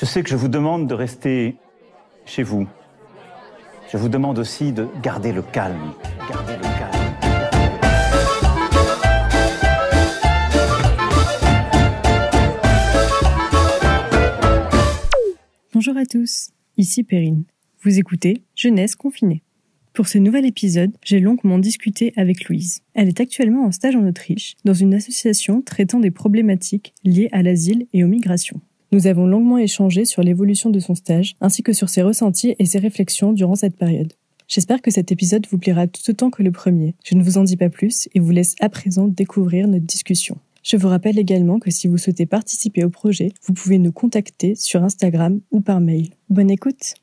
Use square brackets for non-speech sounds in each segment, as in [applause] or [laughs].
Je sais que je vous demande de rester chez vous. Je vous demande aussi de garder le calme. Garder le calme. Bonjour à tous, ici Perrine. Vous écoutez Jeunesse confinée. Pour ce nouvel épisode, j'ai longuement discuté avec Louise. Elle est actuellement en stage en Autriche, dans une association traitant des problématiques liées à l'asile et aux migrations. Nous avons longuement échangé sur l'évolution de son stage, ainsi que sur ses ressentis et ses réflexions durant cette période. J'espère que cet épisode vous plaira tout autant que le premier. Je ne vous en dis pas plus et vous laisse à présent découvrir notre discussion. Je vous rappelle également que si vous souhaitez participer au projet, vous pouvez nous contacter sur Instagram ou par mail. Bonne écoute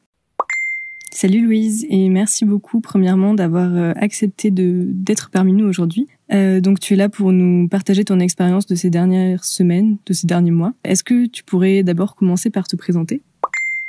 Salut Louise et merci beaucoup premièrement d'avoir euh, accepté d'être parmi nous aujourd'hui. Euh, donc tu es là pour nous partager ton expérience de ces dernières semaines, de ces derniers mois. Est-ce que tu pourrais d'abord commencer par te présenter?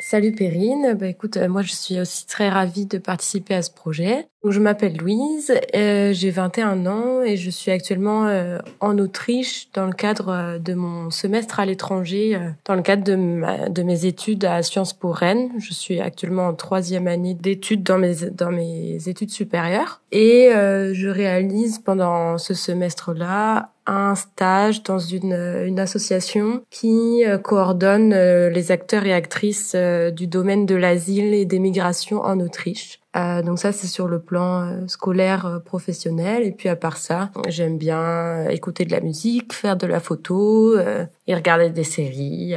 Salut Perrine, bah écoute, euh, moi je suis aussi très ravie de participer à ce projet. je m'appelle Louise, euh, j'ai 21 ans et je suis actuellement euh, en Autriche dans le cadre de mon semestre à l'étranger, dans le cadre de, de mes études à Sciences Po Rennes. Je suis actuellement en troisième année d'études dans mes, dans mes études supérieures et je réalise pendant ce semestre-là un stage dans une, une association qui euh, coordonne euh, les acteurs et actrices euh, du domaine de l'asile et des migrations en Autriche. donc ça, c'est sur le plan scolaire professionnel. Et puis à part ça, j'aime bien écouter de la musique, faire de la photo et regarder des séries.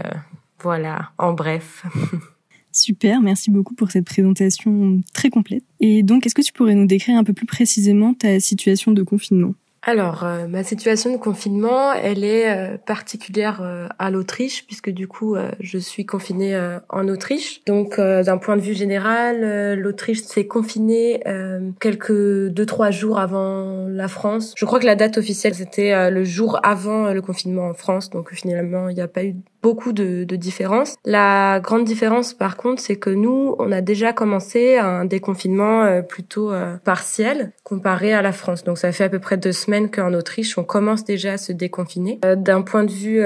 voilà, en bref. [laughs] Super, merci beaucoup pour cette présentation très complète. Et donc, est-ce que tu pourrais nous décrire un peu plus précisément ta situation de confinement? Alors, euh, ma situation de confinement, elle est euh, particulière euh, à l'Autriche, puisque du coup, je suis confinée en Autriche. Donc, d'un point de vue général, l'Autriche s'est confinée quelques deux trois jours avant la France. Je crois que la date officielle c'était le jour avant le confinement en France. Donc, finalement, il n'y a pas eu beaucoup de, de différences. La grande différence, par contre, c'est que nous, on a déjà commencé un déconfinement euh, plutôt euh, partiel comparé à la France. Donc, ça fait à peu près deux semaines qu'en Autriche, on commence déjà à se déconfiner. Euh, d'un point de vue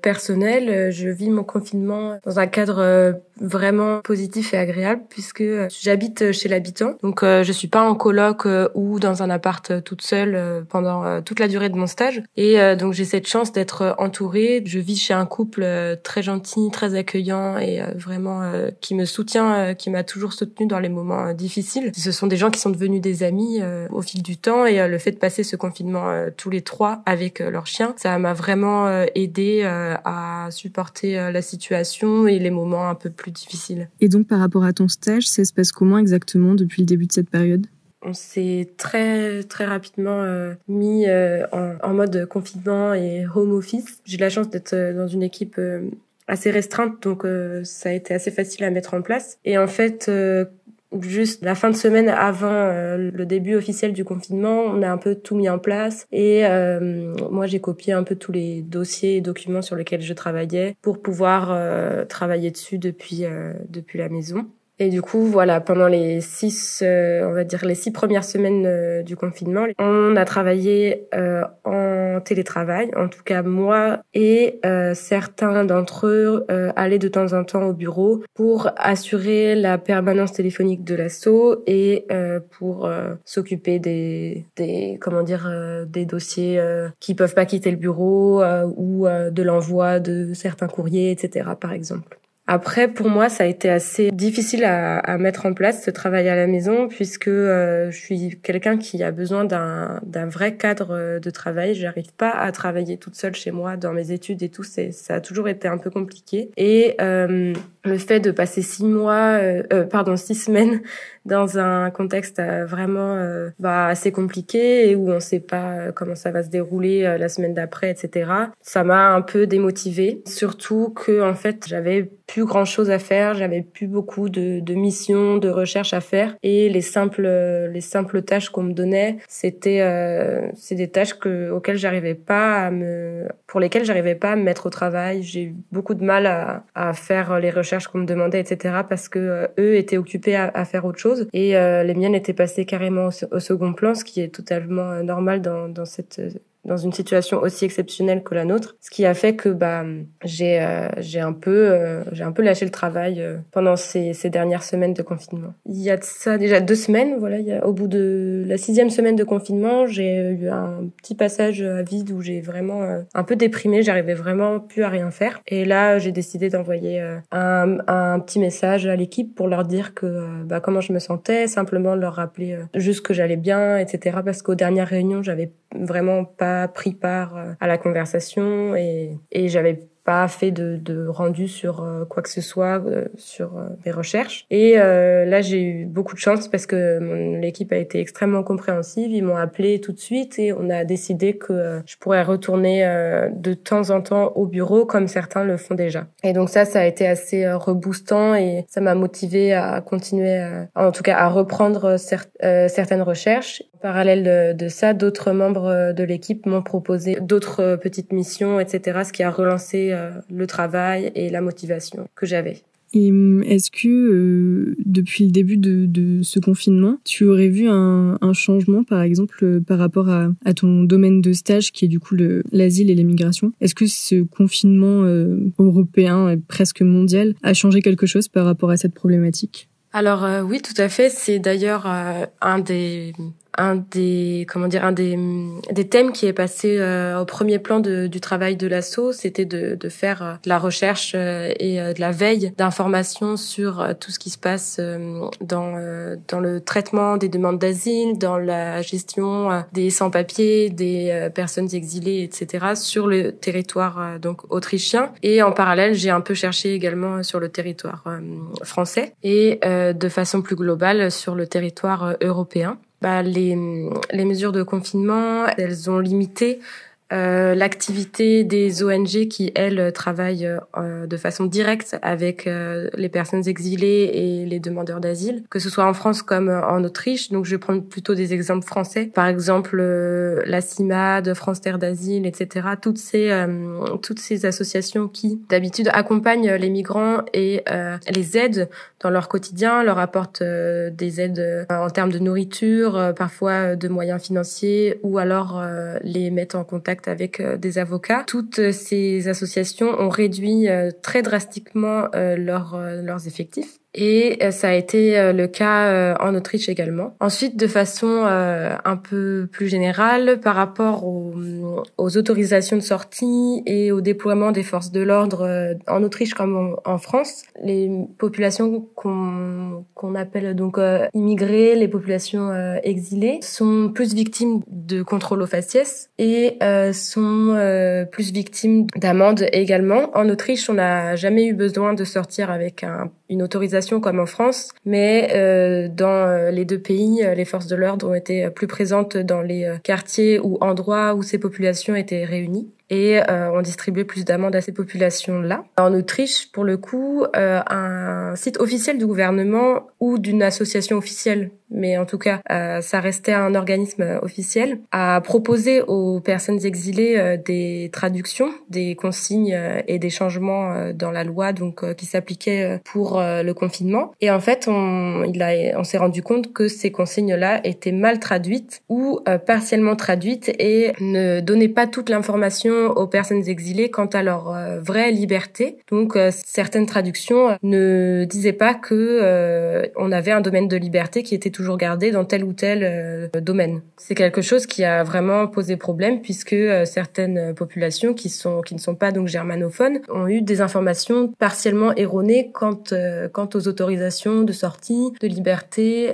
personnel, je vis mon confinement dans un cadre vraiment positif et agréable puisque j'habite chez l'habitant. Donc, je suis pas en coloc ou dans un appart toute seule pendant toute la durée de mon stage. Et donc, j'ai cette chance d'être entourée. Je vis chez un couple euh, très gentil, très accueillant et euh, vraiment euh, qui me soutient, qui m'a toujours soutenu dans les moments difficiles. Ce sont des gens qui sont devenus des amis au fil du temps et le fait de passer ce confinement tous les trois avec leur chien, ça m'a vraiment aidé à supporter la situation et les moments un peu plus difficiles. Et donc par rapport à ton stage, ça se passe comment exactement depuis le début de cette période? On s'est très très rapidement euh, mis euh, en, mode confinement et home office. J'ai la chance d'être euh, dans une équipe assez restreinte, donc ça a été assez facile à mettre en place. Et en fait, juste la fin de semaine avant le début officiel du confinement, on a un peu tout mis en place et moi j'ai copié un peu tous les dossiers et documents sur lesquels je travaillais pour pouvoir travailler dessus depuis depuis la maison. Et du coup, voilà, pendant les six, euh, on va dire les six premières semaines euh, du confinement, on a travaillé euh, en télétravail. En tout cas, moi et certains d'entre eux allaient de temps en temps au bureau pour assurer la permanence téléphonique de l'assaut et pour s'occuper des, des, comment dire, des dossiers qui peuvent pas quitter le bureau ou de l'envoi de certains courriers, etc. Par exemple. Après, pour moi, ça a été assez difficile à, à mettre en place ce travail à la maison puisque euh, je suis quelqu'un qui a besoin d'un vrai cadre euh, de travail. J'arrive pas à travailler toute seule chez moi dans mes études et tout. Ça a toujours été un peu compliqué. Et euh, le fait de passer six mois, euh, euh pardon, six semaines dans un contexte vraiment bah, assez compliqué et où on sait pas comment ça va se dérouler la semaine d'après, etc. Ça m'a un peu démotivée. Surtout que en fait, j'avais plus grand chose à faire, j'avais plus beaucoup de, de, missions, de recherches à faire et les simples les simples tâches qu'on me donnait, c'était euh, c'est des tâches que auxquelles j'arrivais pas à me pour lesquelles j'arrivais pas à me mettre au travail. J'ai eu beaucoup de mal à, à faire les recherches qu'on me demandait, etc. parce que euh, eux étaient occupés à, à, faire autre chose et euh, les miennes étaient passées carrément au, second plan, ce qui est totalement euh, normal dans dans cette dans une situation aussi exceptionnelle que la nôtre, ce qui a fait que bah j'ai euh, j'ai un peu euh, j'ai un peu lâché le travail euh, pendant ces, ces dernières semaines de confinement. Il y a ça déjà deux semaines, voilà, il y a, au bout de la sixième semaine de confinement, j'ai eu un petit passage à vide où j'ai vraiment un peu déprimé, j'arrivais vraiment plus à rien faire. Et là, j'ai décidé d'envoyer un, un petit message à l'équipe pour leur dire que bah, comment je me sentais, simplement leur rappeler juste que j'allais bien, etc. Parce qu'aux dernières réunions, j'avais vraiment pas pris part euh, à la conversation et, et j'avais pas fait de, de rendu sur euh, quoi que ce soit euh, sur euh, mes recherches. Et là, j'ai eu beaucoup de chance parce que l'équipe a été extrêmement compréhensive. Ils m'ont appelé tout de suite et on a décidé que je pourrais retourner de temps en temps au bureau comme certains le font déjà. Et donc ça, ça a été assez reboostant et ça m'a motivé à continuer, en tout cas à reprendre certaines recherches. En parallèle de, de ça, d'autres membres de l'équipe m'ont proposé d'autres petites missions, etc., ce qui a relancé euh, le travail et la motivation que j'avais. Et hum, est-ce que euh, depuis le début de, ce confinement, tu aurais vu un, changement, par exemple, euh, par rapport à, ton domaine de stage, qui est du coup l'asile et l'immigration? Est-ce que ce confinement européen et presque mondial a changé quelque chose par rapport à cette problématique? Alors oui, tout à fait. C'est d'ailleurs un des un des comment dire un des des thèmes qui est passé euh, au premier plan de, du travail de l'ASSO, c'était de, de faire euh, de la recherche euh, et de la veille d'informations sur tout ce qui se passe dans dans le traitement des demandes d'asile, dans la gestion des sans-papiers, des personnes exilées, etc. sur le territoire donc autrichien. Et en parallèle, j'ai un peu cherché également sur le territoire français et de façon plus globale sur le territoire européen bah, les, les mesures de confinement, elles ont limité euh, l'activité des ONG qui, elles, travaillent euh, de façon directe avec euh, les personnes exilées et les demandeurs d'asile, que ce soit en France comme en Autriche. Donc, je vais prendre plutôt des exemples français. Par exemple, la CIMAD, France Terre d'Asile, etc. Toutes ces, toutes ces associations qui, d'habitude, accompagnent les migrants et les aident dans leur quotidien, leur apportent des aides en termes de nourriture, parfois de moyens financiers, ou alors les mettent en contact avec euh, des avocats. Toutes ces associations ont réduit euh, très drastiquement euh, leurs effectifs et euh, ça a été euh, le cas euh, en Autriche également. Ensuite, de façon un peu plus générale, par rapport aux, aux, autorisations de sortie et au déploiement des forces de l'ordre en Autriche comme en, France, les populations qu'on qu'on appelle donc immigrées, les populations exilées, sont plus victimes de contrôle aux faciès et sont plus victimes d'amendes également. En Autriche, on n'a jamais eu besoin de sortir avec un, une autorisation comme en France, mais euh, dans euh, les deux pays, euh, les forces de l'ordre ont été plus présentes dans les quartiers ou endroits où ces populations étaient réunies et euh, on distribuait plus d'amendes à ces populations-là. En Autriche, pour le coup, euh, un site officiel du gouvernement ou d'une association officielle, mais en tout cas, euh, ça restait un organisme officiel, a proposé aux personnes exilées euh, des traductions, des consignes euh, et des changements dans la loi donc qui s'appliquaient pour le confinement. Et en fait, on, on s'est rendu compte que ces consignes-là étaient mal traduites ou partiellement traduites et ne donnaient pas toute l'information aux personnes exilées quant à leur euh, vraie liberté. Donc euh, certaines traductions euh, ne disaient pas que on avait un domaine de liberté qui était toujours gardé dans tel ou tel domaine. C'est quelque chose qui a vraiment posé problème puisque certaines populations qui sont qui ne sont pas donc germanophones ont eu des informations partiellement erronées quant quant aux autorisations de sortie de liberté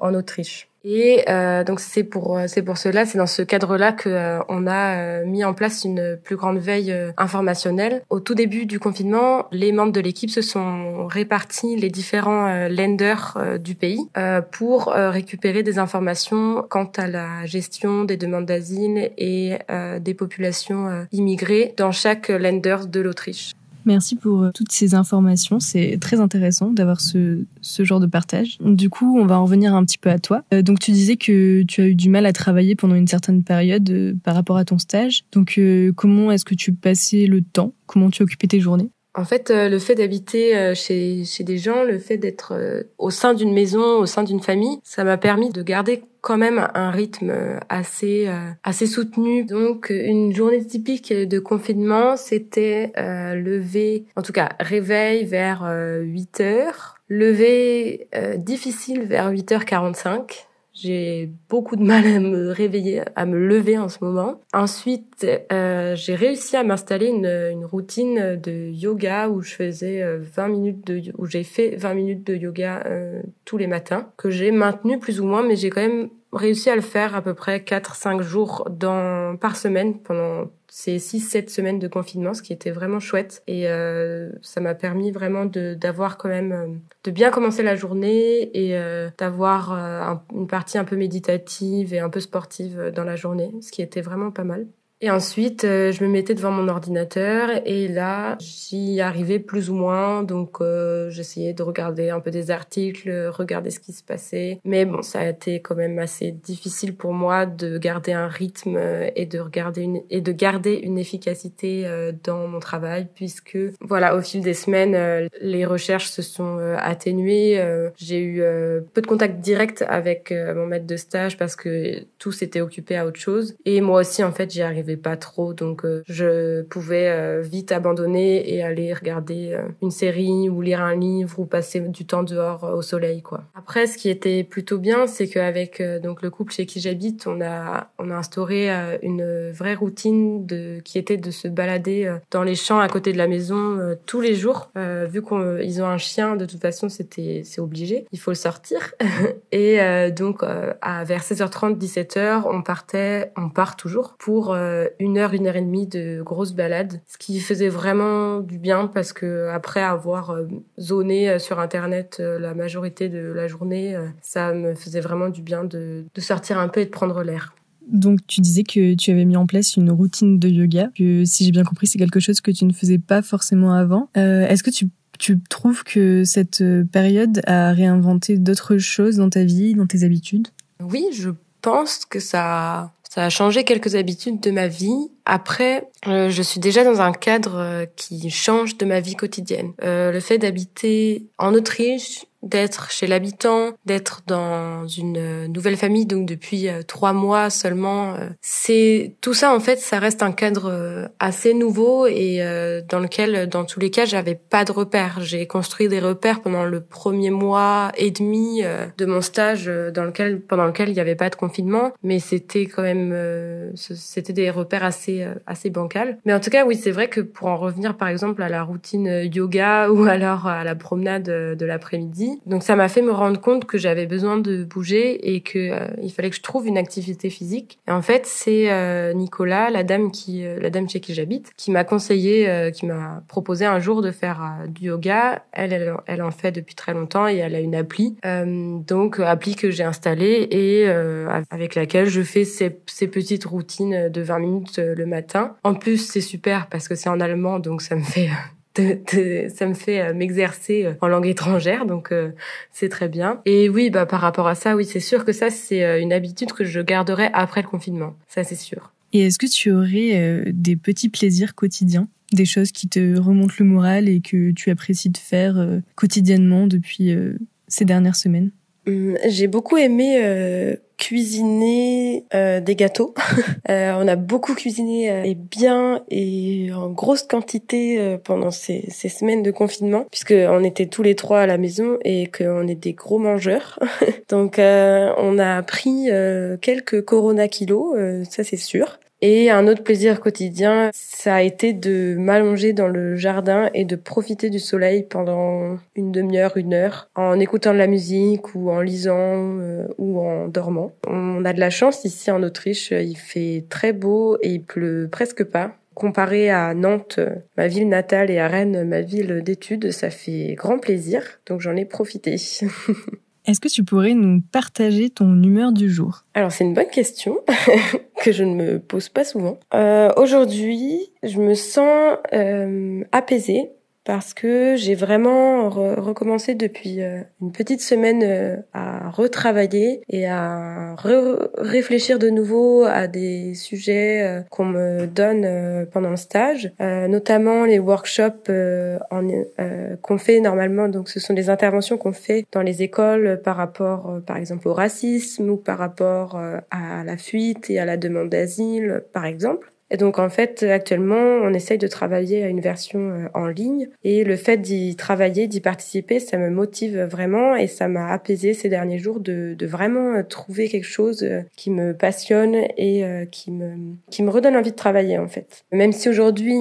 en Autriche. Et euh, donc c'est pour euh, c'est pour cela, c'est dans ce cadre-là que euh, on a euh, mis en place une plus grande veille informationnelle. Au tout début du confinement, les membres de l'équipe se sont répartis les différents lenders du pays pour récupérer des informations quant à la gestion des demandes d'asile et des populations immigrées dans chaque lender de l'Autriche. Merci pour euh, toutes ces informations. C'est très intéressant d'avoir ce, ce genre de partage. Du coup, on va en revenir un petit peu à toi. Euh, donc, tu disais que tu as eu du mal à travailler pendant une certaine période euh, par rapport à ton stage. Donc, comment est-ce que tu passais le temps? Comment tu occupais tes journées? En fait, euh, le fait d'habiter euh, chez, chez des gens, le fait d'être euh, au sein d'une maison, au sein d'une famille, ça m'a permis de garder quand même un rythme assez assez soutenu. Donc une journée typique de confinement, c'était euh, lever, en tout cas réveil vers 8 heures, lever difficile vers 8h45 j'ai beaucoup de mal à me réveiller, à me lever en ce moment. Ensuite, euh, j'ai réussi à m'installer une, une, routine de yoga où je faisais 20 euh, minutes de, où j'ai fait 20 minutes de yoga euh, tous les matins, que j'ai maintenu plus ou moins, mais j'ai quand même réussi à le faire à peu près 4-5 jours dans, par semaine pendant ces 6-7 semaines de confinement, ce qui était vraiment chouette. Et euh, ça m'a permis vraiment d'avoir quand même, euh, de bien commencer la journée et euh, d'avoir une partie un peu méditative et un peu sportive dans la journée, ce qui était vraiment pas mal. Et ensuite, euh, je me mettais devant mon ordinateur et là, j'y arrivais plus ou moins. Donc, euh, j'essayais de regarder un peu des articles, regarder ce qui se passait. Mais bon, ça a été quand même assez difficile pour moi de garder un rythme et de regarder une et de garder une efficacité euh, dans mon travail, puisque voilà, au fil des semaines, les recherches se sont atténuées. J'ai eu peu de contact direct avec mon maître de stage parce que tout s'était occupé à autre chose. Et moi aussi, en fait, j'y arrivais pas trop, donc euh, je pouvais euh, vite abandonner et aller regarder euh, une série ou lire un livre ou passer du temps dehors au soleil, quoi. Après, ce qui était plutôt bien, c'est qu'avec donc le couple chez qui j'habite, on a on a instauré une vraie routine de qui était de se balader dans les champs à côté de la maison tous les jours. vu qu'ils ont un chien, de toute façon, c'était c'est obligé, il faut le sortir. [laughs] et donc à vers 16h30, 17h, on partait, on part toujours pour une heure, une heure et demie de grosses balades, ce qui faisait vraiment du bien parce que après avoir euh, zoné euh, sur internet la majorité de la journée, ça me faisait vraiment du bien de, de sortir un peu et de prendre l'air. Donc tu disais que tu avais mis en place une routine de yoga, que si j'ai bien compris c'est quelque chose que tu ne faisais pas forcément avant. Euh, Est-ce que tu, tu trouves que cette période a réinventé d'autres choses dans ta vie, dans tes habitudes? Oui, je pense que ça ça a changé quelques habitudes de ma vie. Après, euh, je suis déjà dans un cadre euh, qui change de ma vie quotidienne. Euh, le fait d'habiter en Autriche, d'être chez l'habitant, d'être dans une nouvelle famille, donc depuis euh, trois mois seulement. Euh, c'est tout ça en fait, ça reste un cadre euh, assez nouveau et dans lequel, dans tous les cas, j'avais pas de repères. J'ai construit des repères pendant le premier mois et demi de mon stage, dans lequel pendant lequel il n'y avait pas de confinement, mais c'était quand même, c'était des repères assez assez bancals. Mais en tout cas, oui, c'est vrai que pour en revenir par exemple à la routine yoga [laughs] ou alors à la promenade de l'après-midi donc ça m'a fait me rendre compte que j'avais besoin de bouger et que euh, il fallait que je trouve une activité physique. Et en fait, c'est euh, Nicolas, la dame qui, euh, la dame chez qui j'habite, qui m'a conseillé, qui m'a proposé un jour de faire du yoga. Elle, elle, elle, en fait depuis très longtemps et elle a une appli, donc appli que j'ai installée et avec laquelle je fais ces, ces petites routines de 20 minutes le matin. En plus, c'est super parce que c'est en allemand, donc ça me fait ça me fait euh, m'exercer euh, en langue étrangère, donc euh, c'est très bien. Et oui, bah par rapport à ça, oui, c'est sûr que ça c'est une habitude que je garderai après le confinement, ça c'est sûr. Et est-ce que tu aurais des petits plaisirs quotidiens, des choses qui te remontent le moral et que tu apprécies de faire quotidiennement depuis ces dernières semaines? Hum, J'ai beaucoup aimé cuisiner euh, des gâteaux. [laughs] euh, on a beaucoup cuisiné euh, et bien et en grosse quantité euh, pendant ces, ces, semaines de confinement, puisque on était tous les trois à la maison et qu'on est des gros mangeurs. [laughs] Donc on a pris quelques Corona kilos, ça c'est sûr. Et un autre plaisir quotidien, ça a été de m'allonger dans le jardin et de profiter du soleil pendant une demi-heure, une heure, en écoutant de la musique ou en lisant euh, ou en dormant. On a de la chance ici en Autriche, il fait très beau et il pleut presque pas. Comparé à Nantes, ma ville natale, et à Rennes, ma ville d'études, ça fait grand plaisir, donc j'en ai profité. [laughs] Est-ce que tu pourrais nous partager ton humeur du jour? Alors c'est une bonne question [laughs] que je ne me pose pas souvent. Euh, Aujourd'hui, je me sens euh, apaisée parce que j'ai vraiment recommencé depuis euh, une petite semaine euh, à retravailler et à réfléchir de nouveau à des sujets euh, qu'on me donne pendant le stage, notamment les workshops qu'on fait normalement. Donc, ce sont des interventions qu'on fait dans les écoles par rapport, par exemple, au racisme ou par rapport à la fuite et à la demande d'asile, par exemple. Et donc en fait, actuellement, on essaye de travailler à une version euh, en ligne et le fait d'y travailler, d'y participer, ça me motive vraiment et ça m'a apaisé ces derniers jours de, de, vraiment euh, trouver quelque chose euh, qui me passionne et qui me qui me redonne envie de travailler en fait. Même si aujourd'hui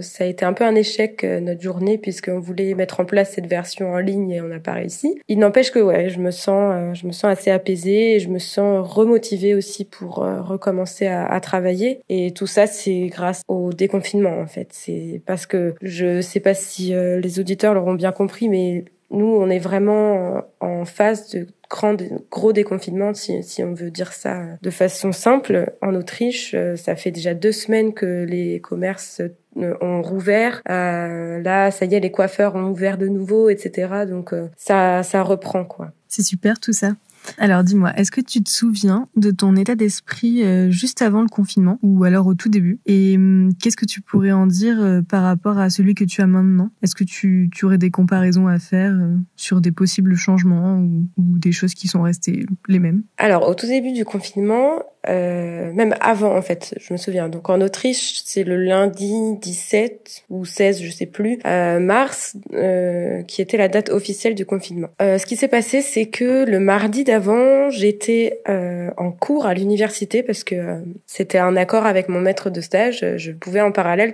ça a été un peu un échec notre journée puisqu'on voulait mettre en place cette version en ligne et on n'a pas réussi. Il n'empêche que ouais, je me sens je me sens assez apaisée et je me sens remotivée aussi pour recommencer à, travailler et tout ça, c'est grâce au déconfinement, en fait. C'est parce que je sais pas si euh, les auditeurs l'auront bien compris, mais nous, on est vraiment en phase de grand, gros déconfinement, si, on veut dire ça de façon simple. En Autriche, euh, ça fait déjà deux semaines que les commerces euh, ont rouvert. Euh, là, ça y est, les coiffeurs ont ouvert de nouveau, etc. Donc ça, ça reprend quoi. C'est super tout ça. Alors dis-moi, est-ce que tu te souviens de ton état d'esprit euh, juste avant le confinement ou alors au tout début? Et hum, qu'est-ce que tu pourrais en dire euh, par rapport à celui que tu as maintenant? Est-ce que tu, tu, aurais des comparaisons à faire euh, sur des possibles changements ou, ou, des choses qui sont restées les mêmes? Alors au tout début du confinement, euh, même avant en fait, je me souviens. Donc en Autriche, c'est le lundi 17 ou 16, je sais plus, euh, mars, euh, qui était la date officielle du confinement. Euh, ce qui s'est passé, c'est que le mardi d'avant, j'étais euh, en cours à l'université parce que euh, c'était un accord avec mon maître de stage. Je pouvais en parallèle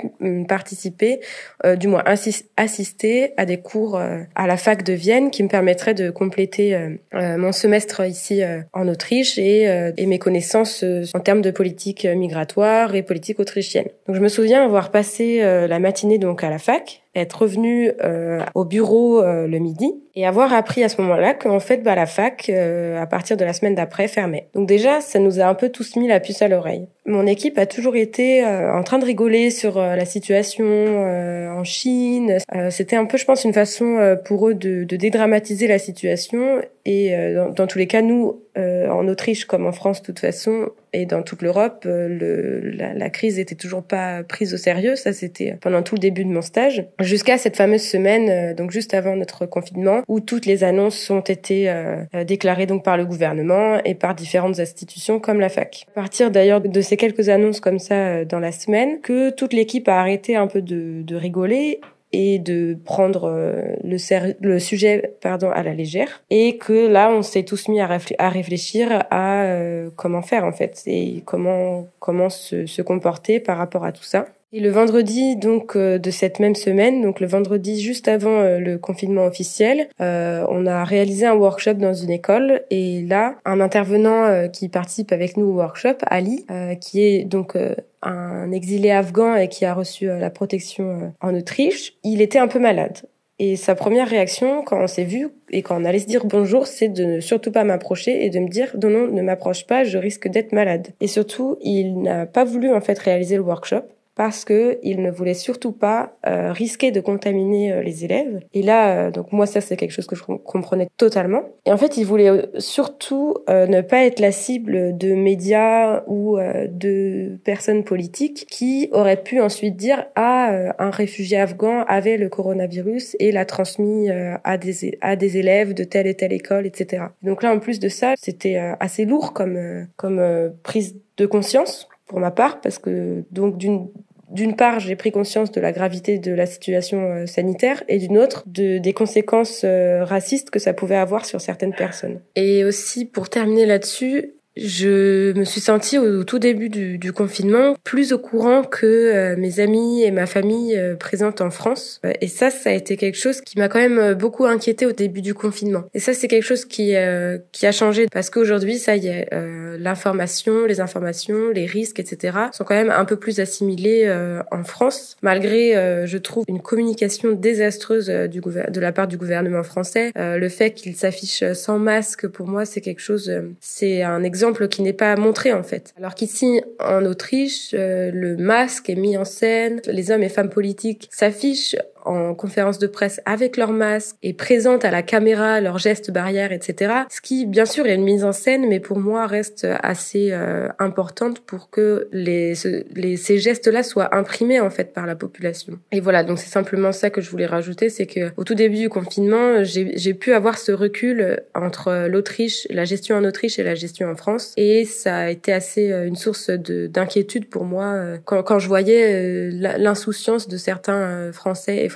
participer, du moins assister à des cours à la fac de Vienne qui me permettraient de compléter mon semestre ici en Autriche et, et mes connaissances en termes de politique migratoire et politique autrichienne. Donc je me souviens avoir passé euh, la matinée donc à la fac être revenu euh, au bureau euh, le midi et avoir appris à ce moment-là qu'en fait bah, la fac euh, à partir de la semaine d'après fermait. Donc déjà ça nous a un peu tous mis la puce à l'oreille. Mon équipe a toujours été en train de rigoler sur la situation en Chine. C'était un peu je pense une façon pour eux de, de, dédramatiser la situation et dans, dans, tous les cas nous en Autriche comme en France de toute façon et dans toute l'Europe le, la, la crise était toujours pas prise au sérieux. Ça c'était pendant tout le début de mon stage jusqu'à cette fameuse semaine, euh, donc juste avant notre confinement, où toutes les annonces ont été euh, euh, déclarées donc par le gouvernement et par différentes institutions comme la fac. À partir d'ailleurs de ces quelques annonces comme ça dans la semaine, que toute l'équipe a arrêté un peu de, de rigoler et de prendre le, le, sujet pardon à la légère. Et que là on s'est tous mis à, réfléchir à comment faire en fait et comment comment se, comporter par rapport à tout ça. Et le vendredi donc euh, de cette même semaine, donc le vendredi juste avant euh, le confinement officiel, euh, on a réalisé un workshop dans une école. Et là un intervenant qui participe avec nous au workshop, Ali, qui est donc un exilé afghan et qui a reçu la protection en Autriche, il était un peu malade. Et sa première réaction quand on s'est vu et quand on allait se dire bonjour, c'est de ne surtout pas m'approcher et de me dire non non ne m'approche pas, je risque d'être malade. Et surtout, il n'a pas voulu en fait réaliser le workshop parce que il ne voulait surtout pas euh, risquer de contaminer euh, les élèves. Et là, euh, donc moi ça c'est quelque chose que je comprenais totalement. Et en fait, il voulait surtout ne pas être la cible de médias ou de personnes politiques qui auraient pu ensuite dire ah un réfugié afghan avait le coronavirus et l'a transmis à des à des élèves de telle et telle école, etc. Donc là, en plus de ça, c'était assez lourd comme comme prise de conscience pour ma part parce que donc d'une d'une part, j'ai pris conscience de la gravité de la situation euh, sanitaire et d'une autre, de, des conséquences euh, racistes que ça pouvait avoir sur certaines personnes. Et aussi, pour terminer là-dessus, je me suis sentie au tout début du, du confinement plus au courant que euh, mes amis et ma famille euh, présentes en France. Euh, et ça, ça a été quelque chose qui m'a quand même beaucoup inquiétée au début du confinement. Et ça, c'est quelque chose qui qui a changé parce qu'aujourd'hui, ça y est, l'information, les informations, les risques, etc. sont quand même un peu plus assimilés en France, malgré, je trouve, une communication désastreuse du de la part du gouvernement français. le fait qu'il s'affiche sans masque, pour moi, c'est quelque chose, c'est un exemple exemple qui n'est pas montré en fait. Alors qu'ici en Autriche, euh, le masque est mis en scène, les hommes et femmes politiques s'affichent en conférence de presse avec leur masque et présentes à la caméra, leurs gestes barrières, etc. Ce qui, bien sûr, a une mise en scène, mais pour moi reste assez euh, importante pour que les, les ces gestes-là soient imprimés en fait par la population. Et voilà, donc c'est simplement ça que je voulais rajouter, c'est que au tout début du confinement, j'ai pu avoir ce recul entre l'Autriche, la gestion en Autriche et la gestion en France, et ça a été assez euh, une source d'inquiétude pour moi euh, quand, quand je voyais l'insouciance de certains Français et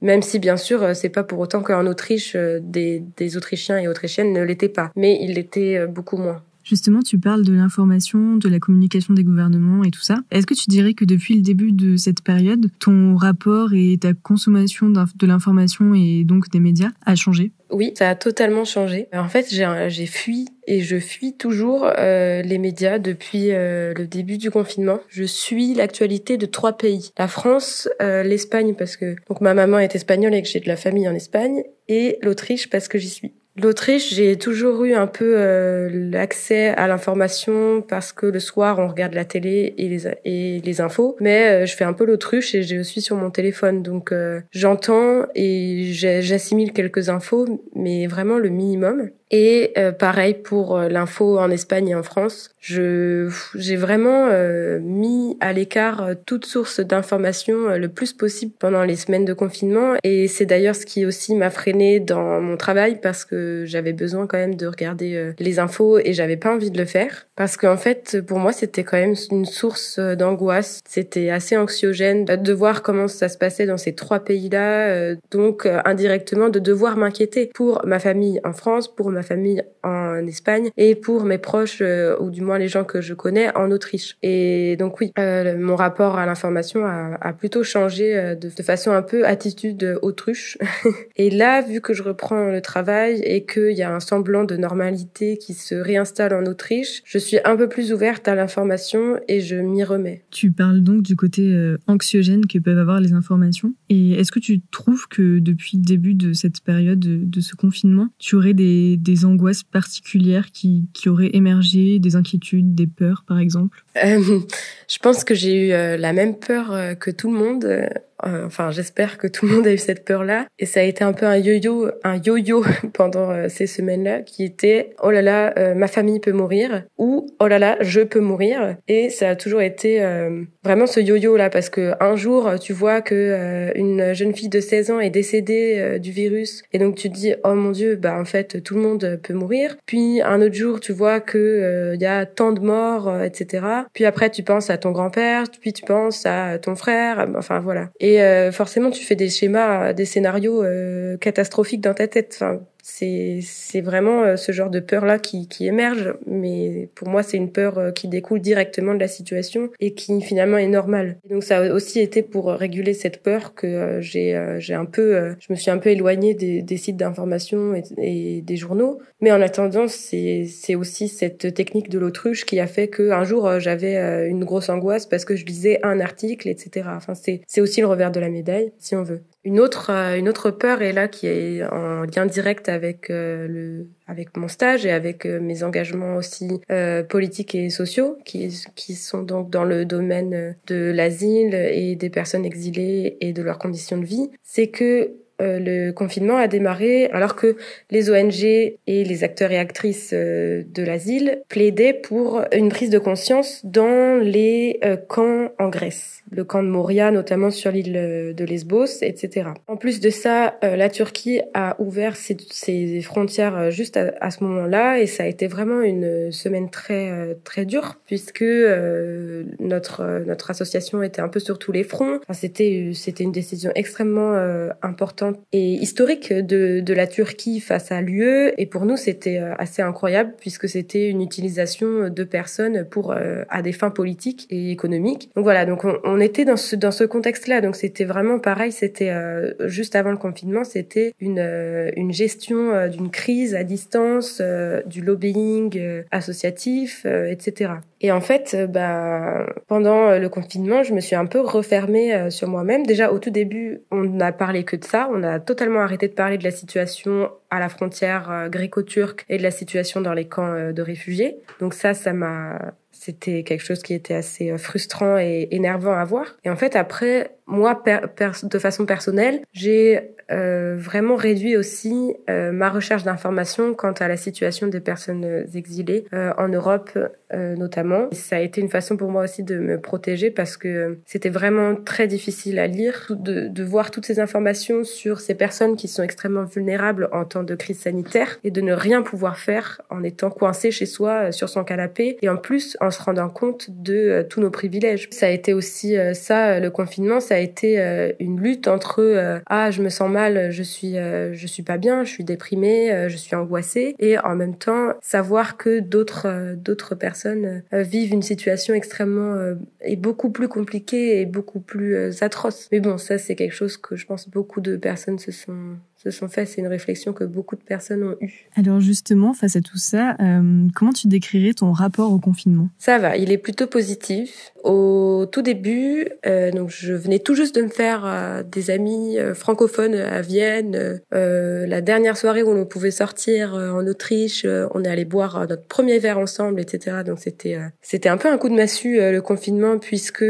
Même si bien sûr, c'est pas pour autant qu'en Autriche des, des Autrichiens et Autrichiennes ne l'étaient pas, mais ils l'étaient beaucoup moins. Justement, tu parles de l'information, de la communication des gouvernements et tout ça. Est-ce que tu dirais que depuis le début de cette période, ton rapport et ta consommation de l'information et donc des médias a changé? Oui, ça a totalement changé. En fait, j'ai fui et je fuis toujours euh, les médias depuis euh, le début du confinement. Je suis l'actualité de trois pays la France, euh, l'Espagne parce que donc ma maman est espagnole et que j'ai de la famille en Espagne, et l'Autriche parce que j'y suis. L'Autriche, j'ai toujours eu un peu euh, l'accès à l'information parce que le soir on regarde la télé et les et les infos, mais euh, je fais un peu l'autruche et je suis sur mon téléphone, donc euh, j'entends et j'assimile quelques infos, mais vraiment le minimum. Et euh, pareil pour euh, l'info en Espagne et en France. Je j'ai vraiment euh, mis à l'écart toute source d'information le plus possible pendant les semaines de confinement. Et c'est d'ailleurs ce qui aussi m'a freiné dans mon travail parce que j'avais besoin quand même de regarder les infos et j'avais pas envie de le faire parce qu'en fait pour moi c'était quand même une source d'angoisse. C'était assez anxiogène de voir comment ça se passait dans ces trois pays-là, donc indirectement de devoir m'inquiéter pour ma famille en France, pour ma famille en Espagne et pour mes proches euh, ou du moins les gens que je connais en Autriche. Et donc oui, euh, mon rapport à l'information a, plutôt changé euh, de, façon un peu attitude autruche. [laughs] et là, vu que je reprends le travail et qu'il y a un semblant de normalité qui se réinstalle en Autriche, je suis un peu plus ouverte à l'information et je m'y remets. Tu parles donc du côté anxiogène que peuvent avoir les informations. Et est-ce que tu trouves que depuis le début de cette période de, de ce confinement, tu aurais des, des angoisses particulières qui, qui auraient émergé, des inquiétudes, des peurs par exemple? Euh, [laughs] Je pense que j'ai eu euh, la même peur euh, que tout le monde enfin, j'espère que tout le monde a eu cette peur-là. Et ça a été un peu un yo-yo, un yo-yo [laughs] pendant euh, ces semaines-là, qui était oh là là, euh, ma famille peut mourir ou oh là là, je peux mourir. Et ça a toujours été vraiment ce yo-yo là, parce que un jour tu vois que une jeune fille de 16 ans est décédée du virus, et donc tu te dis oh mon dieu, bah en fait tout le monde peut mourir. Puis un autre jour tu vois que il y a tant de morts, etc. Puis après tu penses à ton grand-père, puis tu penses à ton frère, enfin voilà. Et euh, forcément, tu fais des schémas, des scénarios euh, catastrophiques dans ta tête. C'est vraiment euh, ce genre de peur là qui qui émerge mais pour moi c'est une peur euh, qui découle directement de la situation et qui finalement est normale. Donc ça a aussi été pour réguler cette peur que euh, j'ai un peu je me suis un peu éloignée des, sites d'information et, des journaux. Mais en attendant c'est aussi cette technique de l'autruche qui a fait que un jour j'avais une grosse angoisse parce que je lisais un article etc enfin c'est aussi le revers de la médaille si on veut une autre, euh, une autre peur est là qui est en lien direct avec euh, le, avec mon stage et avec euh, mes engagements aussi politiques et sociaux qui, qui sont donc dans le domaine de l'asile et des personnes exilées et de leurs conditions de vie. C'est que euh, le confinement a démarré alors que les ONG et les acteurs et actrices euh, de l'asile plaidaient pour une prise de conscience dans les euh, camps en Grèce, le camp de Moria notamment sur l'île de Lesbos, etc. En plus de ça, la Turquie a ouvert ses, frontières juste à, ce moment-là et ça a été vraiment une semaine très très dure puisque notre notre association était un peu sur tous les fronts. C'était c'était une décision extrêmement importante et historique de, la Turquie face à l'UE. Et pour nous, c'était euh, assez incroyable puisque c'était une utilisation de personnes pour euh, à des fins politiques et économiques. Donc voilà, donc on, on était dans ce dans ce contexte-là. Donc c'était vraiment pareil. C'était euh, juste avant le confinement, c'était une une gestion d'une crise à distance, du lobbying associatif, etc. Et en fait, bah pendant le confinement, je me suis un peu refermée sur moi-même. Déjà au tout début, on n'a parlé que de ça on a totalement arrêté de parler de la situation à la frontière euh, gréco-turque et de la situation dans les camps euh, de réfugiés. Donc ça, ça m'a c'était quelque chose qui était assez frustrant et énervant à voir. Et en fait, après, moi, de façon personnelle, j'ai euh, vraiment réduit aussi euh, ma recherche d'informations quant à la situation des personnes exilées euh, en Europe euh, notamment. ça a été une façon pour moi aussi de me protéger parce que c'était vraiment très difficile à lire, de, de voir toutes ces informations sur ces personnes qui sont extrêmement vulnérables en temps de crise sanitaire et de ne rien pouvoir faire en étant coincé chez soi sur son canapé et en plus en se rendant compte de tous nos privilèges. Ça a été aussi ça, le confinement, a été une lutte entre ah je me sens mal, je suis je suis pas bien, je suis déprimée, je suis angoissée et en même temps savoir que d'autres d'autres personnes euh, vivent une situation extrêmement euh, et beaucoup plus compliquée et beaucoup plus euh, atroce. Mais bon, ça c'est quelque chose que je pense beaucoup de personnes se sont se sont fait. C'est une réflexion que beaucoup de personnes ont eue. Alors justement, face à tout ça, euh, comment tu décrirais ton rapport au confinement? Ça va, il est plutôt positif. Au tout début, euh, donc je venais tout juste de me faire euh, des amis euh, francophones à Vienne. Euh, la dernière soirée où on pouvait sortir en Autriche, on est allé boire notre premier verre ensemble, etc. Donc c'était c'était un peu un coup de massue le confinement puisque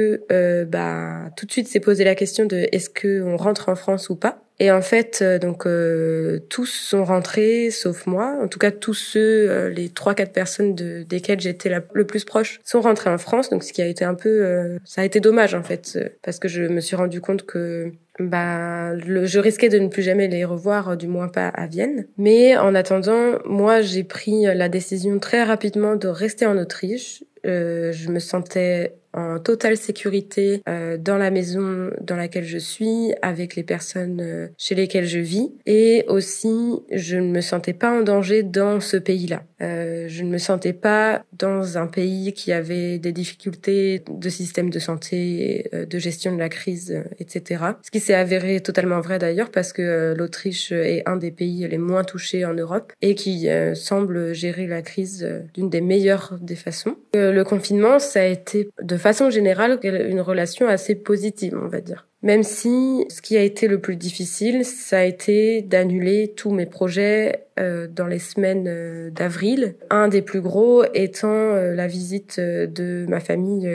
bah tout de suite s'est posé la question de est-ce que on rentre en France ou pas? Et en fait, euh, donc euh, tous sont rentrés, sauf moi. En tout cas, tous ceux, euh, les trois quatre personnes de, desquelles j'étais le plus proche, sont rentrés en France. Donc, ce qui a été un peu, ça a été dommage en fait, parce que je me suis rendu compte que bah, je risquais de ne plus jamais les revoir, du moins pas à Vienne. Mais en attendant, moi, j'ai pris la décision très rapidement de rester en Autriche. je me sentais en totale sécurité euh, dans la maison dans laquelle je suis, avec les personnes euh, chez lesquelles je vis. Et aussi, je ne me sentais pas en danger dans ce pays-là. Euh, je ne me sentais pas dans un pays qui avait des difficultés de système de santé, euh, de gestion de la crise, etc. Ce qui s'est avéré totalement vrai d'ailleurs parce que l'Autriche est un des pays les moins touchés en Europe et qui semble gérer la crise d'une des meilleures des façons. le confinement, ça a été de façon générale, une relation assez positive, on va dire. Même si ce qui a été le plus difficile, ça a été d'annuler tous mes projets euh, dans les semaines euh, d'avril. Un des plus gros étant euh, la visite de ma famille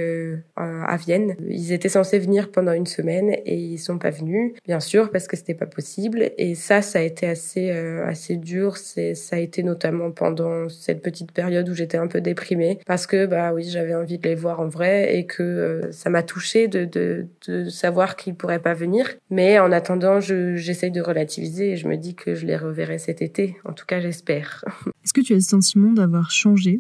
à Vienne. Ils étaient censés venir pendant une semaine et ils sont pas venus, bien sûr, parce que c'était pas possible. Et ça, ça a été assez assez dur. C'est ça a été notamment pendant cette petite période où j'étais un peu déprimée parce que bah oui, j'avais envie de les voir en vrai et que ça m'a touchée de, de, de savoir qu'ils pourrait pas venir. Mais en attendant, j'essaye de relativiser et je me dis que je les reverrai cet été. En tout cas, j'espère. [laughs] Est-ce que tu as le sentiment d'avoir changé?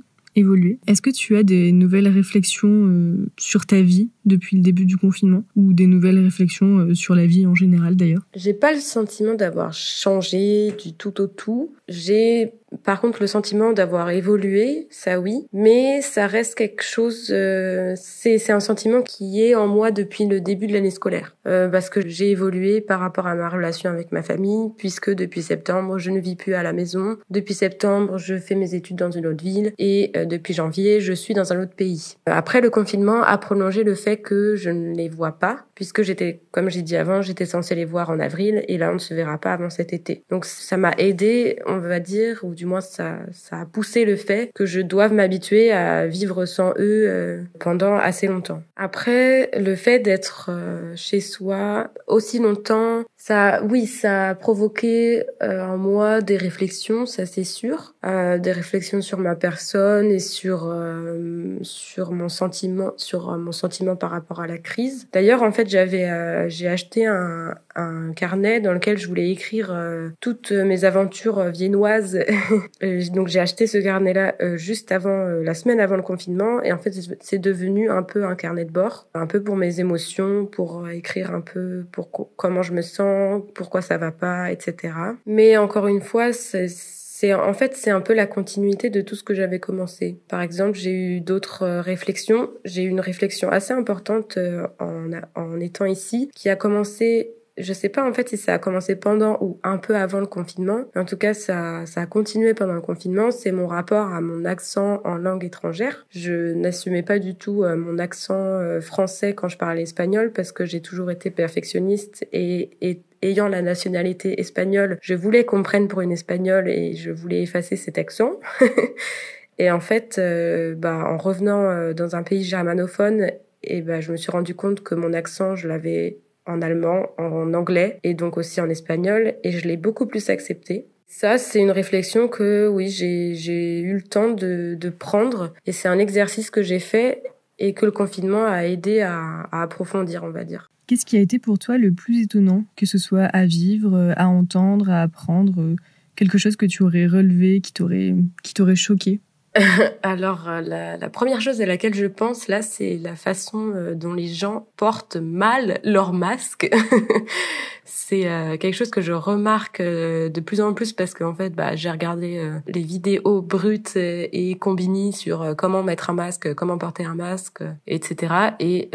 Est-ce que tu as des nouvelles réflexions euh, sur ta vie depuis le début du confinement ou des nouvelles réflexions euh, sur la vie en général d'ailleurs? J'ai pas le sentiment d'avoir changé du tout au tout. J'ai par contre, le sentiment d'avoir évolué, ça oui, mais ça reste quelque chose. Euh, c'est un sentiment qui est en moi depuis le début de l'année scolaire, parce que j'ai évolué par rapport à ma relation avec ma famille, puisque depuis septembre, je ne vis plus à la maison. Depuis septembre, je fais mes études dans une autre ville, et euh, depuis janvier, je suis dans un autre pays. Après, le confinement a prolongé le fait que je ne les vois pas, puisque j'étais, comme j'ai dit avant, j'étais censée les voir en avril, et là, on ne se verra pas avant cet été. Donc, ça m'a aidé, on va dire, ou du moins ça, ça a poussé le fait que je doive m'habituer à vivre sans eux euh, pendant assez longtemps. Après, le fait d'être euh, chez soi aussi longtemps, ça, oui, ça a provoqué euh, en moi des réflexions, ça c'est sûr, euh, des réflexions sur ma personne et sur euh, sur mon sentiment, sur mon sentiment par rapport à la crise. D'ailleurs, en fait, j'avais j'ai acheté un, un carnet dans lequel je voulais écrire toutes mes aventures viennoises. [laughs] Donc j'ai acheté ce carnet-là juste avant la semaine avant le confinement et en fait c'est devenu un peu un carnet de bord, un peu pour mes émotions, pour écrire un peu pour comment je me sens pourquoi ça va pas, etc. Mais encore une fois, c'est en fait c'est un peu la continuité de tout ce que j'avais commencé. Par exemple, j'ai eu d'autres euh, réflexions. J'ai eu une réflexion assez importante euh, en, en étant ici, qui a commencé je sais pas en fait si ça a commencé pendant ou un peu avant le confinement. En tout cas, ça, ça a continué pendant le confinement. C'est mon rapport à mon accent en langue étrangère. Je n'assumais pas du tout euh, mon accent euh, français quand je parlais espagnol parce que j'ai toujours été perfectionniste et, et ayant la nationalité espagnole, je voulais qu'on prenne pour une espagnole et je voulais effacer cet accent. [laughs] Et en fait, bah, en revenant dans un pays germanophone, et bah, je me suis rendu compte que mon accent, je l'avais en allemand, en anglais et donc aussi en espagnol et je l'ai beaucoup plus accepté. Ça, c'est une réflexion que oui, j'ai eu le temps de, prendre et c'est un exercice que j'ai fait et que le confinement a aidé à, à approfondir, on va dire. Qu'est-ce qui a été pour toi le plus étonnant, que ce soit à vivre, à entendre, à apprendre, quelque chose que tu aurais relevé, qui t'aurait choqué? [laughs] Alors, euh, la, première chose à laquelle je pense là, c'est la façon euh, dont les gens portent mal leur masque. [laughs] c'est euh, quelque chose que je remarque de plus en plus parce qu'en fait, bah, j'ai regardé les vidéos brutes et combini sur comment mettre un masque, comment porter un masque, etc. Et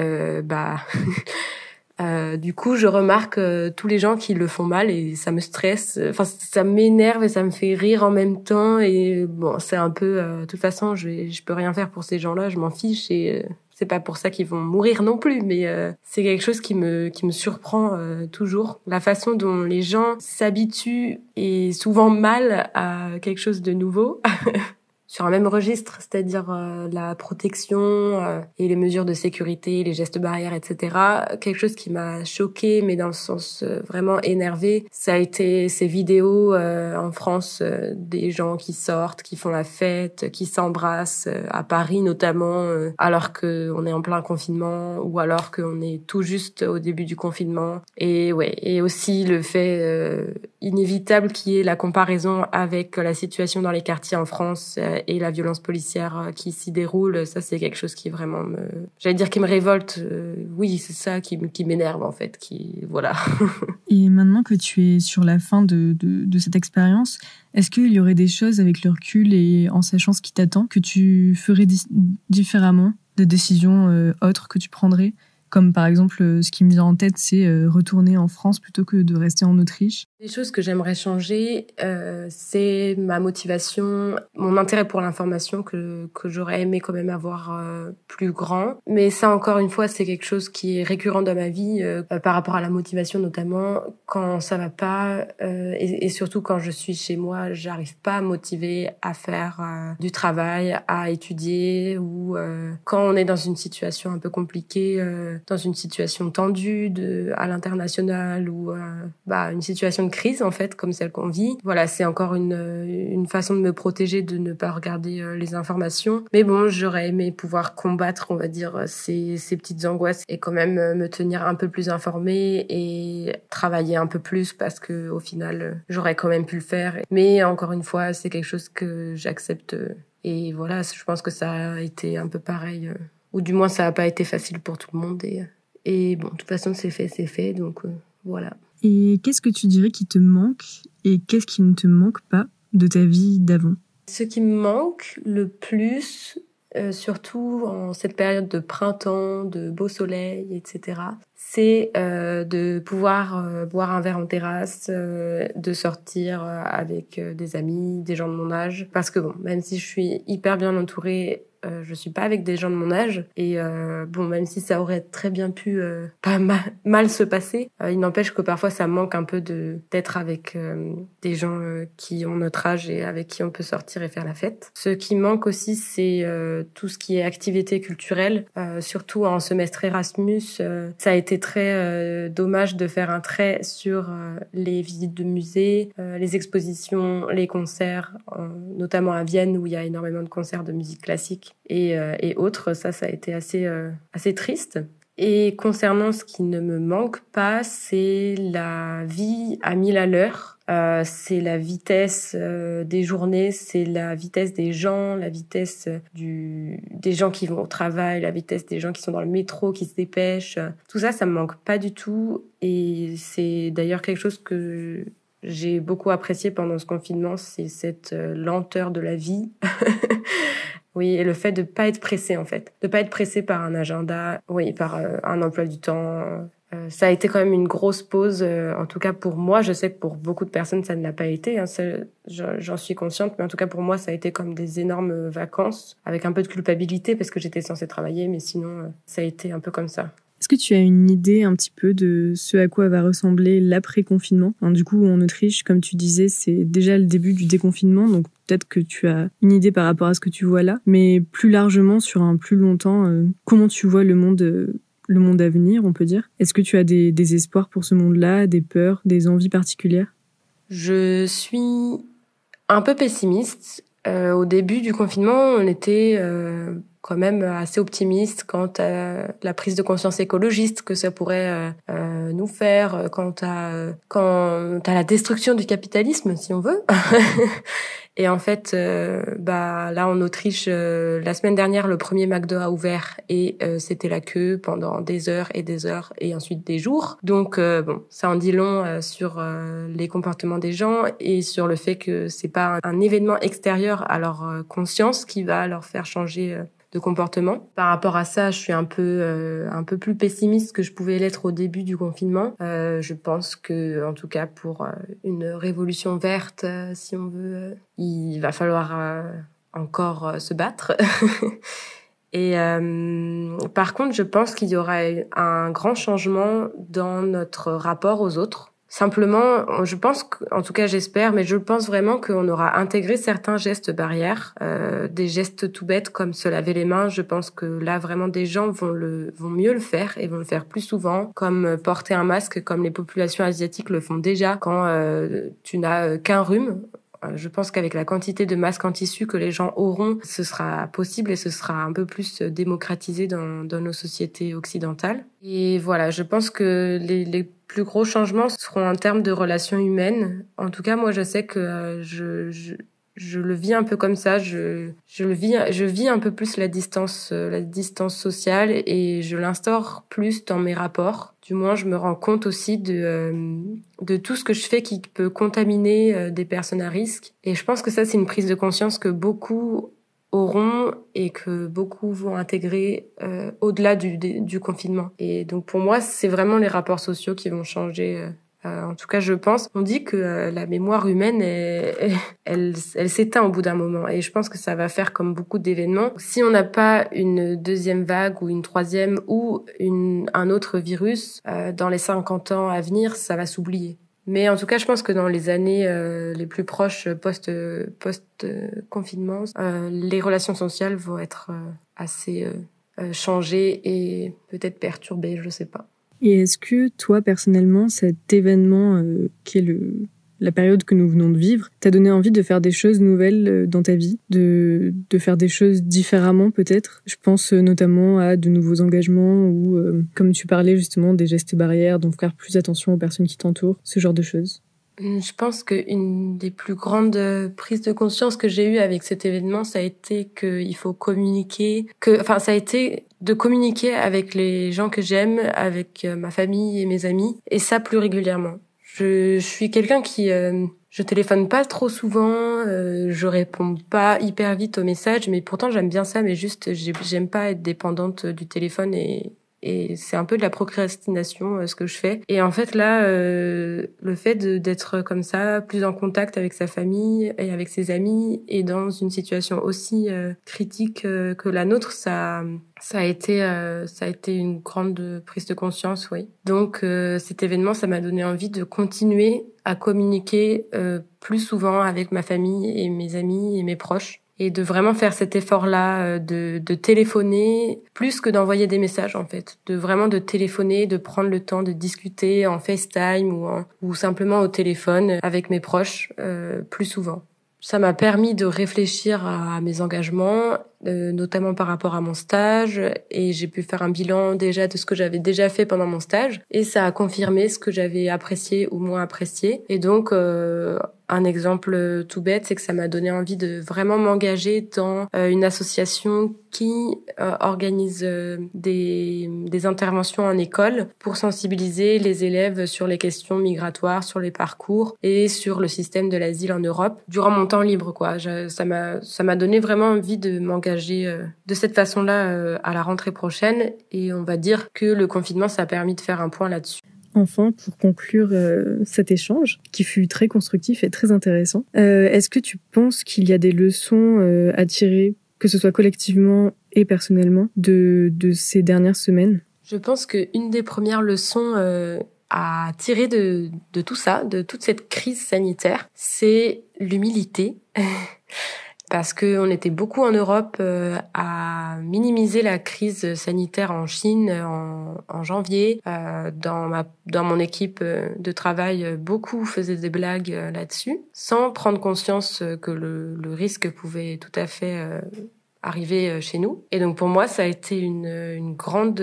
bah [laughs] Euh, du coup, je remarque euh, tous les gens qui le font mal et ça me stresse. Enfin, ça m'énerve et ça me fait rire en même temps. Et bon, c'est un peu. Euh, de toute façon, je je peux rien faire pour ces gens-là. Je m'en fiche et c'est pas pour ça qu'ils vont mourir non plus. Mais c'est quelque chose qui me qui me surprend toujours. La façon dont les gens s'habituent et souvent mal à quelque chose de nouveau. [laughs] sur un même registre, c'est-à-dire euh, la protection euh, et les mesures de sécurité, les gestes barrières, etc. Quelque chose qui m'a choqué, mais dans le sens euh, vraiment énervé, ça a été ces vidéos en France des gens qui sortent, qui font la fête, qui s'embrassent à Paris notamment, alors que on est en plein confinement ou alors qu'on est tout juste au début du confinement. Et ouais, et aussi le fait inévitable qui est la comparaison avec la situation dans les quartiers en France et la violence policière euh, qui s'y déroule, ça c'est quelque chose qui vraiment me, j'allais dire qui me révolte. Euh, oui, c'est ça qui, m'énerve en fait, qui voilà. [laughs] et maintenant que tu es sur la fin de cette expérience, est-ce qu'il y aurait des choses avec le recul et en sachant ce qui t'attend que tu ferais différemment, des décisions euh, autres que tu prendrais? Comme par exemple, euh, ce qui me vient en tête, c'est euh, retourner en France plutôt que de rester en Autriche. Les choses que j'aimerais changer, euh, c'est ma motivation, mon intérêt pour l'information que, que j'aurais aimé quand même avoir euh, plus grand. Mais ça, encore une fois, c'est quelque chose qui est récurrent dans ma vie euh, par rapport à la motivation, notamment quand ça va pas et, et, surtout quand je suis chez moi, j'arrive pas à motiver à faire du travail, à étudier ou quand on est dans une situation un peu compliquée dans une situation tendue de, à l'international ou euh, bah, une situation de crise en fait comme celle qu'on vit. Voilà, c'est encore une, une façon de me protéger de ne pas regarder euh, les informations. Mais bon, j'aurais aimé pouvoir combattre, on va dire, ces, ces petites angoisses et quand même euh, me tenir un peu plus informée et travailler un peu plus parce que au final, j'aurais quand même pu le faire. Mais encore une fois, c'est quelque chose que j'accepte. Et voilà, je pense que ça a été un peu pareil ou du moins ça n'a pas été facile pour tout le monde. Et, et bon, de toute façon, c'est fait, c'est fait, donc euh, voilà. Et qu'est-ce que tu dirais qui te manque et qu'est-ce qui ne te manque pas de ta vie d'avant? Ce qui me manque le plus, euh, surtout en cette période de printemps, de beau soleil, etc., c'est euh, de pouvoir boire un verre en terrasse, de sortir avec des amis, des gens de mon âge. Parce que bon, même si je suis hyper bien entourée euh, je suis pas avec des gens de mon âge et euh, bon même si ça aurait très bien pu euh, [laughs] pas mal, se passer, euh, il n'empêche que parfois ça manque un peu de d'être avec des gens qui ont notre âge et avec qui on peut sortir et faire la fête. Ce qui manque aussi c'est tout ce qui est activité culturelle, surtout en semestre Erasmus. ça a été très dommage de faire un trait sur les visites de musées, les expositions, les concerts, notamment à Vienne où il y a énormément de concerts de musique classique et, euh, et autres. Ça, ça a été assez, euh, assez triste. Et concernant ce qui ne me manque pas, c'est la vie à mille à l'heure. Euh, c'est la vitesse euh, des journées, c'est la vitesse des gens, la vitesse du des gens qui vont au travail, la vitesse des gens qui sont dans le métro, qui se dépêchent. Tout ça, ça me manque pas du tout. Et c'est d'ailleurs quelque chose que j'ai beaucoup apprécié pendant ce confinement, c'est cette lenteur de la vie. [laughs] Oui, et le fait de pas être pressé en fait, de pas être pressé par un agenda, oui, par euh, un emploi du temps. Euh, ça a été quand même une grosse pause, euh, en tout cas pour moi. Je sais que pour beaucoup de personnes ça ne l'a pas été. Hein, J'en suis consciente, mais en tout cas pour moi ça a été comme des énormes vacances avec un peu de culpabilité parce que j'étais censée travailler, mais sinon ça a été un peu comme ça. Est-ce que tu as une idée un petit peu de ce à quoi va ressembler l'après-confinement? Du coup, en Autriche, comme tu disais, c'est déjà le début du déconfinement, donc peut-être que tu as une idée par rapport à ce que tu vois là, mais plus largement, sur un plus longtemps, euh, comment tu vois le monde euh, le monde à venir, on peut dire? Est-ce que tu as des, espoirs pour ce monde-là, des peurs, des envies particulières? Je suis un peu pessimiste. Euh, au début du confinement, on était quand même assez optimiste quant à la prise de conscience écologiste que ça pourrait euh, euh nous faire, quant à, quant à la destruction du capitalisme, si on veut. [laughs] Et en fait, euh, bah là en Autriche, euh, la semaine dernière, le premier McDo a ouvert et euh, c'était la queue pendant des heures et des heures et ensuite des jours. Donc bon, ça en dit long sur les comportements des gens et sur le fait que c'est pas un événement extérieur à leur conscience qui va leur faire changer de comportement. Par rapport à ça, je suis un peu euh, un peu plus pessimiste que je pouvais l'être au début du confinement. Euh, je pense que en tout cas pour euh, une révolution verte, euh, si on veut, il va falloir encore se battre. [laughs] Et par contre, je pense qu'il y aura un grand changement dans notre rapport aux autres. Simplement, je pense, en tout cas j'espère, mais je pense vraiment qu'on aura intégré certains gestes barrières, euh, des gestes tout bêtes comme se laver les mains. Je pense que là vraiment des gens vont le vont mieux le faire et vont le faire plus souvent, comme porter un masque, comme les populations asiatiques le font déjà quand euh, tu n'as qu'un rhume. Euh, je pense qu'avec la quantité de masques en tissu que les gens auront, ce sera possible et ce sera un peu plus démocratisé dans, dans nos sociétés occidentales. Et voilà, je pense que les, les plus gros changements seront en termes de relations humaines. En tout cas, moi, je sais que euh, je, je, je le vis un peu comme ça. Je, je le vis, je vis un peu plus la distance, euh, la distance sociale et je l'instaure plus dans mes rapports du moins, je me rends compte aussi de, euh, de tout ce que je fais qui peut contaminer euh, des personnes à risque. Et je pense que ça, c'est une prise de conscience que beaucoup auront et que beaucoup vont intégrer au-delà du, du confinement. Et donc pour moi, c'est vraiment les rapports sociaux qui vont changer en tout cas, je pense. On dit que euh, la mémoire humaine, [laughs] elle, elle, s'éteint au bout d'un moment. Et je pense que ça va faire comme beaucoup d'événements. Si on n'a pas une deuxième vague ou une troisième ou une, un autre virus, euh, dans les 50 ans à venir, ça va s'oublier. Mais en tout cas, je pense que dans les années les plus proches post post confinement, les relations sociales vont être assez changées et peut-être perturbées, je sais pas. Et est-ce que toi, personnellement, cet événement euh, qui est le, la période que nous venons de vivre, t'a donné envie de faire des choses nouvelles euh, dans ta vie, de, de faire des choses différemment peut-être? Je pense euh, notamment à de nouveaux engagements ou, comme tu parlais justement, des gestes barrières, donc faire plus attention aux personnes qui t'entourent, ce genre de choses. Hum, je pense qu'une des plus grandes prises de conscience que j'ai eues avec cet événement, ça a été qu'il faut communiquer, que, enfin, ça a été de communiquer avec les gens que j'aime, avec euh, ma famille et mes amis, et ça plus régulièrement. Je, suis quelqu'un qui, euh, je téléphone pas trop souvent, euh, je réponds pas hyper vite aux messages, mais pourtant j'aime bien ça, mais juste j'aime pas être dépendante du téléphone et et c'est un peu de la procrastination euh, ce que je fais. Et en fait là, euh, le fait d'être comme ça, plus en contact avec sa famille et avec ses amis, et dans une situation aussi euh, critique que la nôtre, ça ça a été ça a été une grande prise de conscience, oui. Donc cet événement, ça m'a donné envie de continuer à communiquer plus souvent avec ma famille et mes amis et mes proches et de vraiment faire cet effort-là euh, de, de téléphoner plus que d'envoyer des messages en fait, de vraiment de téléphoner, de prendre le temps de discuter en FaceTime ou, ou simplement au téléphone avec mes proches euh, plus souvent. Ça m'a permis de réfléchir à mes engagements, euh, notamment par rapport à mon stage, et j'ai pu faire un bilan déjà de ce que j'avais déjà fait pendant mon stage, et ça a confirmé ce que j'avais apprécié ou moins apprécié. Et donc, euh, un exemple tout bête, c'est que ça m'a donné envie de vraiment m'engager dans euh, une association qui euh, organise euh, des, des interventions en école pour sensibiliser les élèves sur les questions migratoires, sur les parcours et sur le système de l'asile en Europe durant mon temps libre. Quoi, ça m'a ça m'a donné vraiment envie de m'engager de cette façon-là à la rentrée prochaine. Et on va dire que le confinement, ça a permis de faire un point là-dessus. Enfin, pour conclure euh, cet échange, qui fut très constructif et très intéressant, euh, est-ce que tu penses qu'il y a des leçons euh, à tirer, que ce soit collectivement et personnellement, de, de ces dernières semaines? Je pense qu'une des premières leçons euh, à tirer de, de tout ça, de toute cette crise sanitaire, c'est l'humilité. [laughs] parce qu'on était beaucoup en Europe euh, à minimiser la crise sanitaire en Chine en, en janvier. Euh, dans ma dans mon équipe euh, de travail, beaucoup faisaient des blagues là-dessus, sans prendre conscience que le risque pouvait tout à fait arriver euh, chez nous. Et donc pour moi, ça a été une, une grande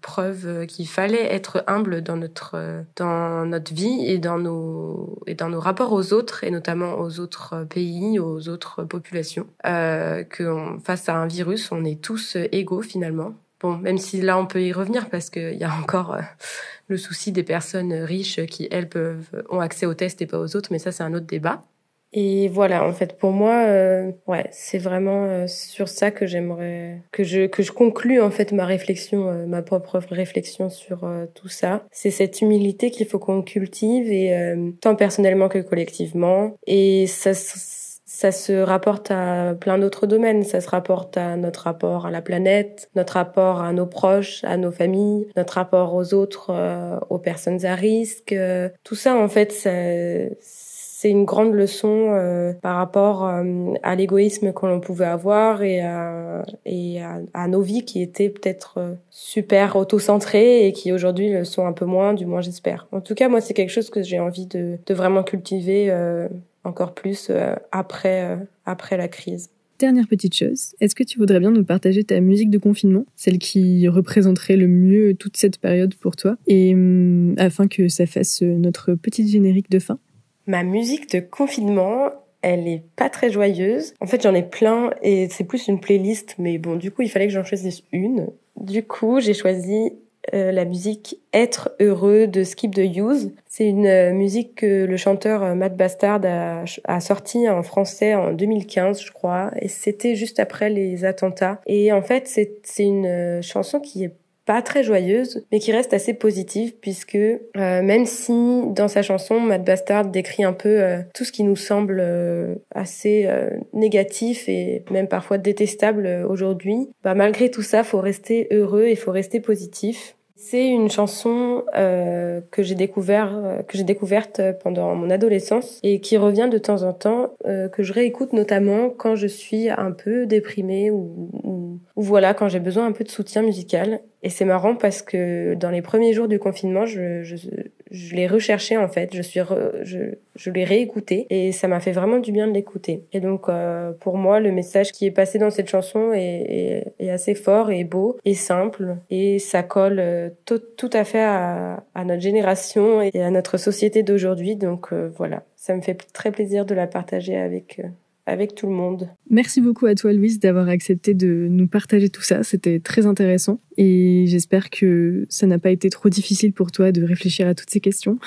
preuve qu'il fallait être humble dans notre dans notre vie et dans nos et dans nos rapports aux autres et notamment aux autres pays, aux autres populations. Euh, que face à un virus, on est tous égaux finalement. Bon, même si là on peut y revenir parce qu'il y a encore euh, le souci des personnes riches qui elles peuvent ont accès aux tests et pas aux autres, mais ça c'est un autre débat. Et voilà, en fait, pour moi, euh, ouais, c'est vraiment euh, sur ça que j'aimerais que je que je conclue en fait ma réflexion, euh, ma propre réflexion sur tout ça. C'est cette humilité qu'il faut qu'on cultive et tant personnellement que collectivement. Et ça ça se rapporte à plein d'autres domaines. Ça se rapporte à notre rapport à la planète, notre rapport à nos proches, à nos familles, notre rapport aux autres, aux personnes à risque. tout ça, en fait, ça c'est une grande leçon euh, par rapport euh, à l'égoïsme que l'on pouvait avoir et, à, nos vies qui étaient peut-être euh, super auto-centrées et qui aujourd'hui le sont un peu moins, du moins j'espère. En tout cas, moi, c'est quelque chose que j'ai envie de, de, vraiment cultiver encore plus après, après la crise. Dernière petite chose, est-ce que tu voudrais bien nous partager ta musique de confinement, celle qui représenterait le mieux toute cette période pour toi, et hum, afin que ça fasse notre petite générique de fin? Ma musique de confinement, elle est pas très joyeuse. En fait, j'en ai plein et c'est plus une playlist, mais bon, du coup, il fallait que j'en choisisse une. Du coup, j'ai choisi euh, la musique Être heureux de Skip the Use. C'est une euh, musique que le chanteur euh, Matt Bastard a, a sorti en français en 2015, je crois, et c'était juste après les attentats. Et en fait, c'est une chanson qui est pas très joyeuse, mais qui reste assez positive puisque euh, même si dans sa chanson Matt Bastard décrit un peu euh, tout ce qui nous semble euh, assez négatif et même parfois détestable aujourd'hui, bah malgré tout ça, faut rester heureux et faut rester positif. C'est une chanson euh, que j'ai découvert, euh, que j'ai découverte pendant mon adolescence et qui revient de temps en temps, euh, que je réécoute notamment quand je suis un peu déprimée ou, ou, voilà quand j'ai besoin un peu de soutien musical. Et c'est marrant parce que dans les premiers jours du confinement, je, je, je l'ai recherché en fait, je suis je, je l'ai réécouté et ça m'a fait vraiment du bien de l'écouter. Et donc euh, pour moi, le message qui est passé dans cette chanson est, est, est assez fort et beau et simple et ça colle euh, tout, tout à fait à, à, notre génération et à notre société d'aujourd'hui. Donc euh, voilà, ça me fait très plaisir de la partager avec avec tout le monde. Merci beaucoup à toi Louise d'avoir accepté de nous partager tout ça, c'était très intéressant et j'espère que ça n'a pas été trop difficile pour toi de réfléchir à toutes ces questions.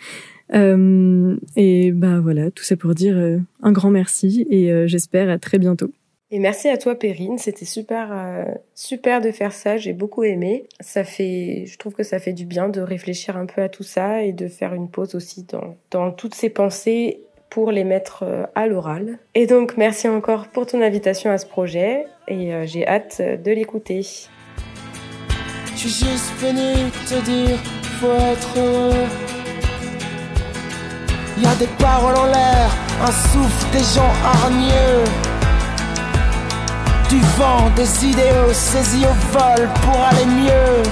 [laughs] euh, et bah voilà, tout ça pour dire euh, un grand merci et euh, j'espère à très bientôt. Et merci à toi Perrine, c'était super euh, super de faire ça, j'ai beaucoup aimé. Ça fait je trouve que ça fait du bien de réfléchir un peu à tout ça et de faire une pause aussi dans dans toutes ces pensées pour les mettre euh, à l'oral. Et donc merci encore pour ton invitation à ce projet et euh, j'ai hâte de l'écouter. Je suis juste venu te dire, faut être heureux. Y a des paroles en l'air, un souffle, des gens hargneux. Du vent, des idéaux saisis au vol pour aller mieux.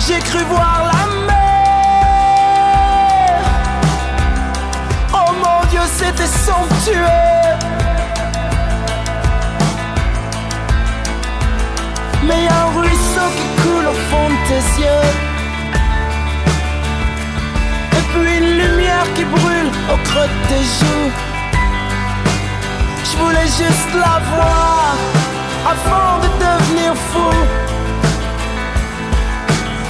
J'ai cru voir la c'était somptueux. Mais y a un ruisseau qui coule au fond de tes yeux. Et puis une lumière qui brûle au creux de tes joues. Je voulais juste la voir avant de devenir fou.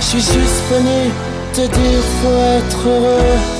Je suis juste venu te dire faut être heureux.